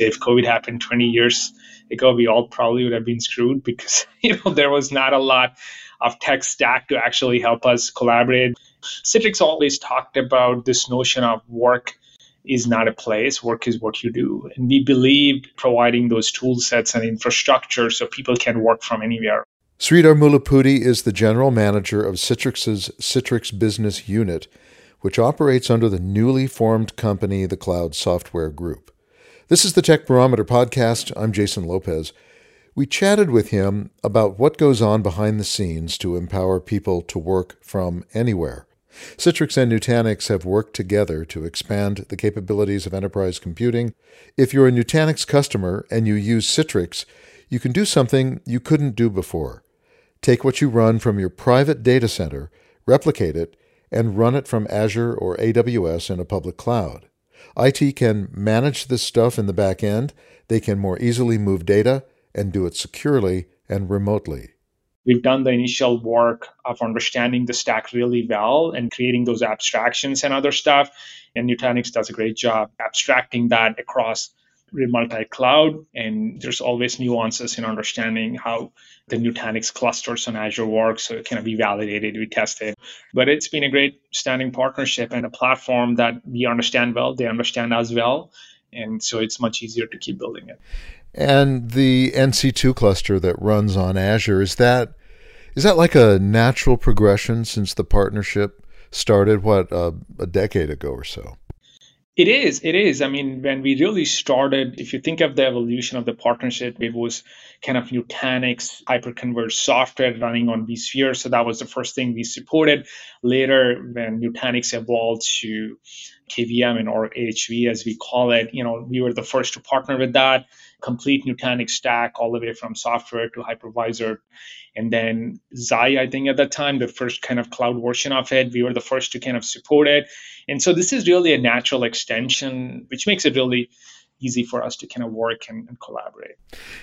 If COVID happened 20 years ago, we all probably would have been screwed because you know there was not a lot of tech stack to actually help us collaborate. Citrix always talked about this notion of work is not a place, work is what you do. And we believe providing those tool sets and infrastructure so people can work from anywhere. Sridhar Mullapudi is the general manager of Citrix's Citrix Business Unit, which operates under the newly formed company, the Cloud Software Group. This is the Tech Barometer podcast. I'm Jason Lopez. We chatted with him about what goes on behind the scenes to empower people to work from anywhere. Citrix and Nutanix have worked together to expand the capabilities of enterprise computing. If you're a Nutanix customer and you use Citrix, you can do something you couldn't do before. Take what you run from your private data center, replicate it, and run it from Azure or AWS in a public cloud. IT can manage this stuff in the back end. They can more easily move data and do it securely and remotely. We've done the initial work of understanding the stack really well and creating those abstractions and other stuff. And Nutanix does a great job abstracting that across multi-cloud and there's always nuances in understanding how the nutanix clusters on azure work so it can be validated we tested but it's been a great standing partnership and a platform that we understand well they understand us well and so it's much easier to keep building it. And the nc2 cluster that runs on azure is that is that like a natural progression since the partnership started what uh, a decade ago or so it is. It is. I mean, when we really started, if you think of the evolution of the partnership, it was kind of Nutanix hyperconverged software running on vSphere. So that was the first thing we supported. Later, when Nutanix evolved to KVM and or AHV as we call it, you know, we were the first to partner with that complete Nutanix stack all the way from software to hypervisor. And then Xi, I think at that time, the first kind of cloud version of it, we were the first to kind of support it. And so this is really a natural extension, which makes it really easy for us to kind of work and, and collaborate.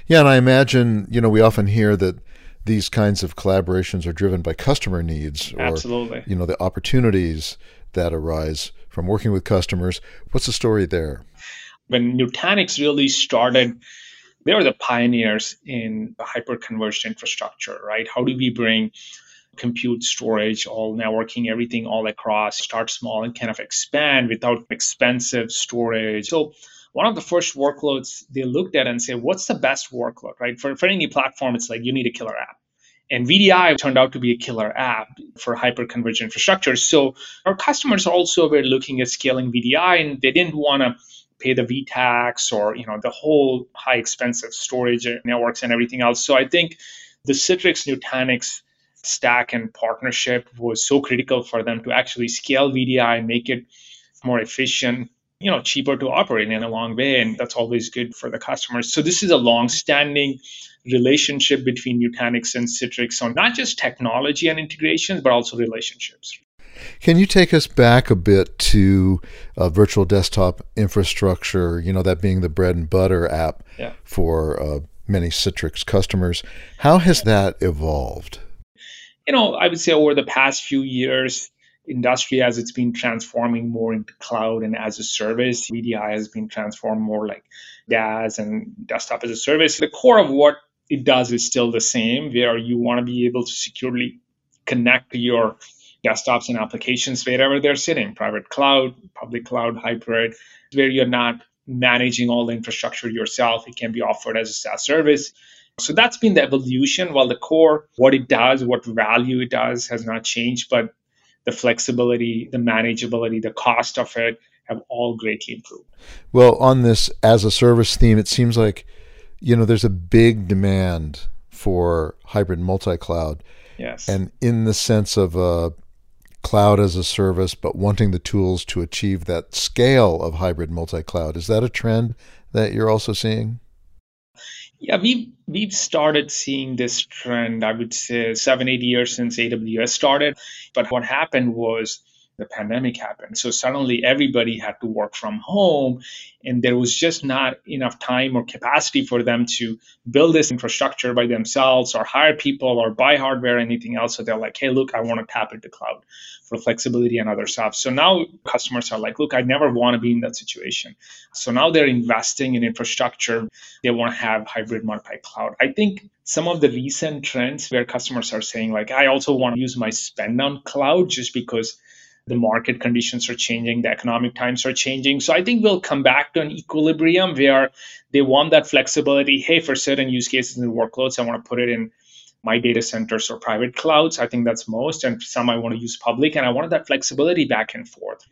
Yeah, and I imagine, you know, we often hear that these kinds of collaborations are driven by customer needs or Absolutely. you know the opportunities that arise from working with customers what's the story there when Nutanix really started, they were the pioneers in the hyper-converged infrastructure, right? How do we bring compute, storage, all networking, everything all across, start small and kind of expand without expensive storage. So one of the first workloads they looked at and said, what's the best workload, right? For, for any platform, it's like you need a killer app. And VDI turned out to be a killer app for hyper-converged infrastructure. So our customers also were looking at scaling VDI and they didn't want to pay the vtax or you know the whole high expensive storage networks and everything else so i think the citrix nutanix stack and partnership was so critical for them to actually scale vdi and make it more efficient you know cheaper to operate in a long way and that's always good for the customers so this is a long standing relationship between nutanix and citrix on not just technology and integrations but also relationships can you take us back a bit to uh, virtual desktop infrastructure, you know, that being the bread and butter app yeah. for uh, many Citrix customers? How has that evolved? You know, I would say over the past few years, industry as it's been transforming more into cloud and as a service, VDI has been transformed more like DaaS and desktop as a service. The core of what it does is still the same, where you want to be able to securely connect your desktops and applications wherever they're sitting private cloud, public cloud, hybrid, where you're not managing all the infrastructure yourself. It can be offered as a SaaS service. So that's been the evolution. While the core, what it does, what value it does, has not changed, but the flexibility, the manageability, the cost of it have all greatly improved. Well, on this as a service theme, it seems like you know there's a big demand for hybrid multi-cloud. Yes. And in the sense of a cloud as a service, but wanting the tools to achieve that scale of hybrid multi cloud. Is that a trend that you're also seeing? Yeah, we've we've started seeing this trend. I would say seven, eight years since AWS started. But what happened was the pandemic happened. So suddenly everybody had to work from home, and there was just not enough time or capacity for them to build this infrastructure by themselves or hire people or buy hardware or anything else. So they're like, hey, look, I want to tap into cloud for flexibility and other stuff. So now customers are like, look, I never want to be in that situation. So now they're investing in infrastructure. They want to have hybrid multi cloud. I think some of the recent trends where customers are saying, like, I also want to use my spend on cloud just because the market conditions are changing, the economic times are changing. So I think we'll come back to an equilibrium where they want that flexibility. Hey, for certain use cases and workloads, I want to put it in my data centers or private clouds. I think that's most. And some I want to use public. And I wanted that flexibility back and forth.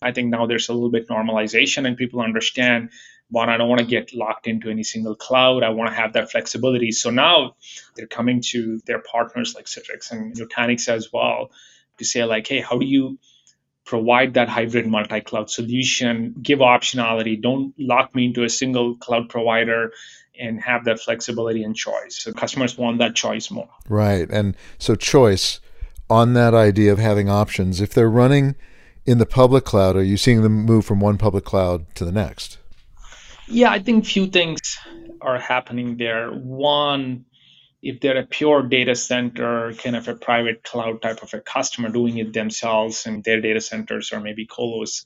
I think now there's a little bit normalization and people understand one, I don't want to get locked into any single cloud. I want to have that flexibility. So now they're coming to their partners like Citrix and Nutanix as well to say, like, hey, how do you provide that hybrid multi-cloud solution, give optionality, don't lock me into a single cloud provider and have that flexibility and choice. So customers want that choice more. Right. And so choice on that idea of having options, if they're running in the public cloud, are you seeing them move from one public cloud to the next? Yeah, I think few things are happening there. One, if they're a pure data center, kind of a private cloud type of a customer doing it themselves in their data centers or maybe colos,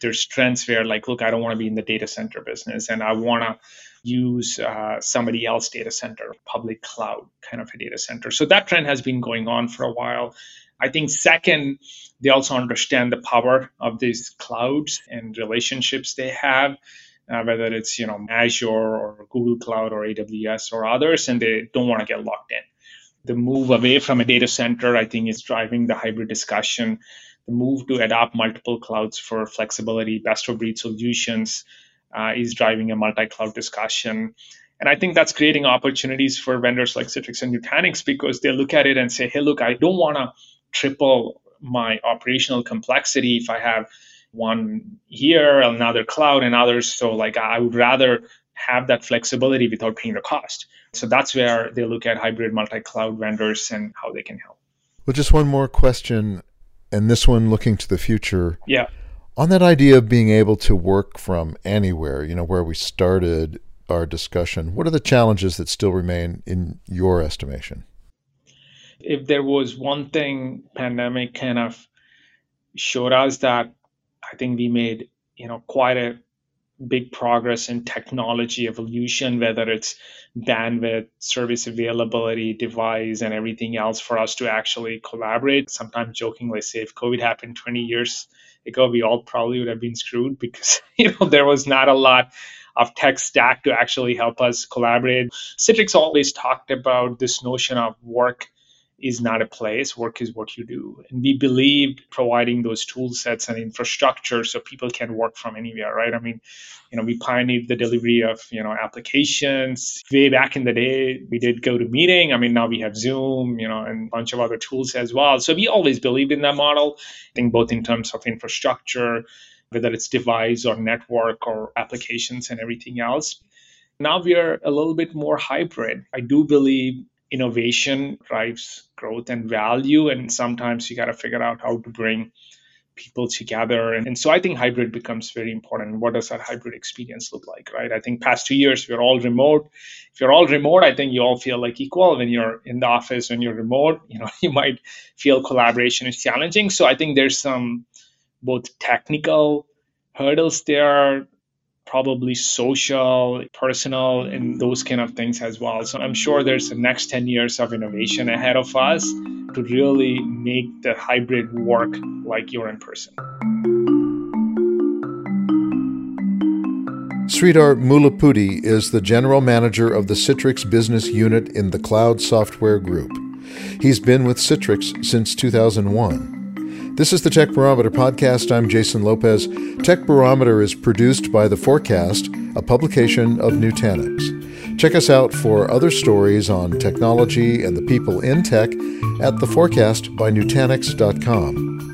there's trends where like, look, I don't want to be in the data center business and I want to use uh, somebody else data center, public cloud kind of a data center. So that trend has been going on for a while. I think second, they also understand the power of these clouds and relationships they have uh, whether it's you know Azure or Google Cloud or AWS or others, and they don't want to get locked in. The move away from a data center, I think, is driving the hybrid discussion. The move to adopt multiple clouds for flexibility, best of breed solutions, uh, is driving a multi-cloud discussion. And I think that's creating opportunities for vendors like Citrix and Nutanix because they look at it and say, hey, look, I don't want to triple my operational complexity if I have one here, another cloud, and others. So like I would rather have that flexibility without paying the cost. So that's where they look at hybrid multi-cloud vendors and how they can help. Well, just one more question, and this one looking to the future. Yeah. On that idea of being able to work from anywhere, you know, where we started our discussion, what are the challenges that still remain in your estimation? If there was one thing pandemic kind of showed us that I think we made you know quite a big progress in technology evolution, whether it's bandwidth, service availability, device, and everything else for us to actually collaborate. Sometimes jokingly say if COVID happened 20 years ago, we all probably would have been screwed because you know there was not a lot of tech stack to actually help us collaborate. Citrix always talked about this notion of work is not a place. Work is what you do. And we believe providing those tool sets and infrastructure so people can work from anywhere, right? I mean, you know, we pioneered the delivery of, you know, applications. Way back in the day, we did GoToMeeting. I mean, now we have Zoom, you know, and a bunch of other tools as well. So we always believed in that model. I think both in terms of infrastructure, whether it's device or network or applications and everything else. Now we are a little bit more hybrid. I do believe innovation drives growth and value and sometimes you got to figure out how to bring people together. And, and, so i think hybrid becomes very important. What does that hybrid experience look like right? I think past two years we're all remote. If you're all remote i think you all feel like equal. When you're in the office when you're remote you know you might feel collaboration is challenging. So i think there's some both technical hurdles there probably social, personal, and those kind of things as well. So I'm sure there's the next 10 years of innovation ahead of us to really make the hybrid work like you're in person. Sridhar Mullapudi is the general manager of the Citrix business unit in the Cloud Software Group. He's been with Citrix since 2001. This is the Tech Barometer podcast. I'm Jason Lopez. Tech Barometer is produced by The Forecast, a publication of Nutanix. Check us out for other stories on technology and the people in tech at The Forecast by Nutanix.com.